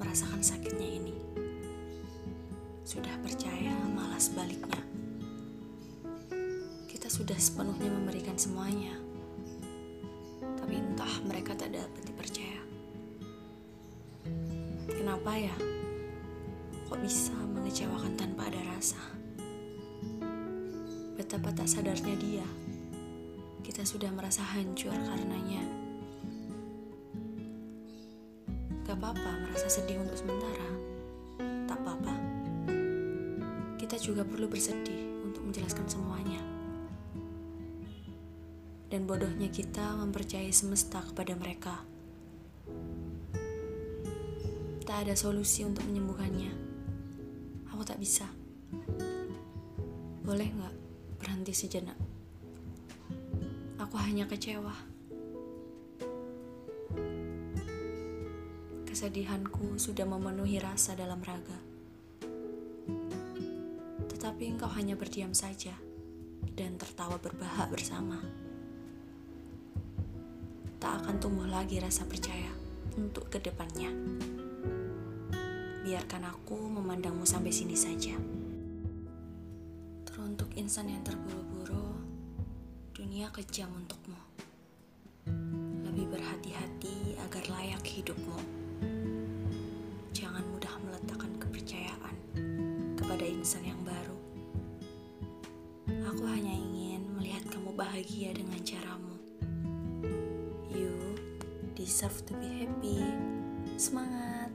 merasakan sakitnya ini. Sudah percaya, malah sebaliknya. Kita sudah sepenuhnya memberikan semuanya. Tapi entah mereka tak dapat dipercaya. Kenapa ya? Kok bisa mengecewakan tanpa ada rasa? Betapa tak sadarnya dia. Kita sudah merasa hancur karenanya. Gak apa-apa merasa sedih untuk sementara. Tak apa-apa. Kita juga perlu bersedih untuk menjelaskan semuanya. Dan bodohnya kita mempercayai semesta kepada mereka. Tak ada solusi untuk menyembuhkannya. Aku tak bisa. Boleh nggak berhenti sejenak? Aku hanya kecewa. Kesedihanku sudah memenuhi rasa dalam raga. Tetapi engkau hanya berdiam saja dan tertawa berbahak bersama. Tak akan tumbuh lagi rasa percaya untuk ke depannya. Biarkan aku memandangmu sampai sini saja. Teruntuk insan yang terburu-buru, dunia kejam untukmu. Lebih berhati-hati bahagia dengan caramu. You deserve to be happy. Semangat!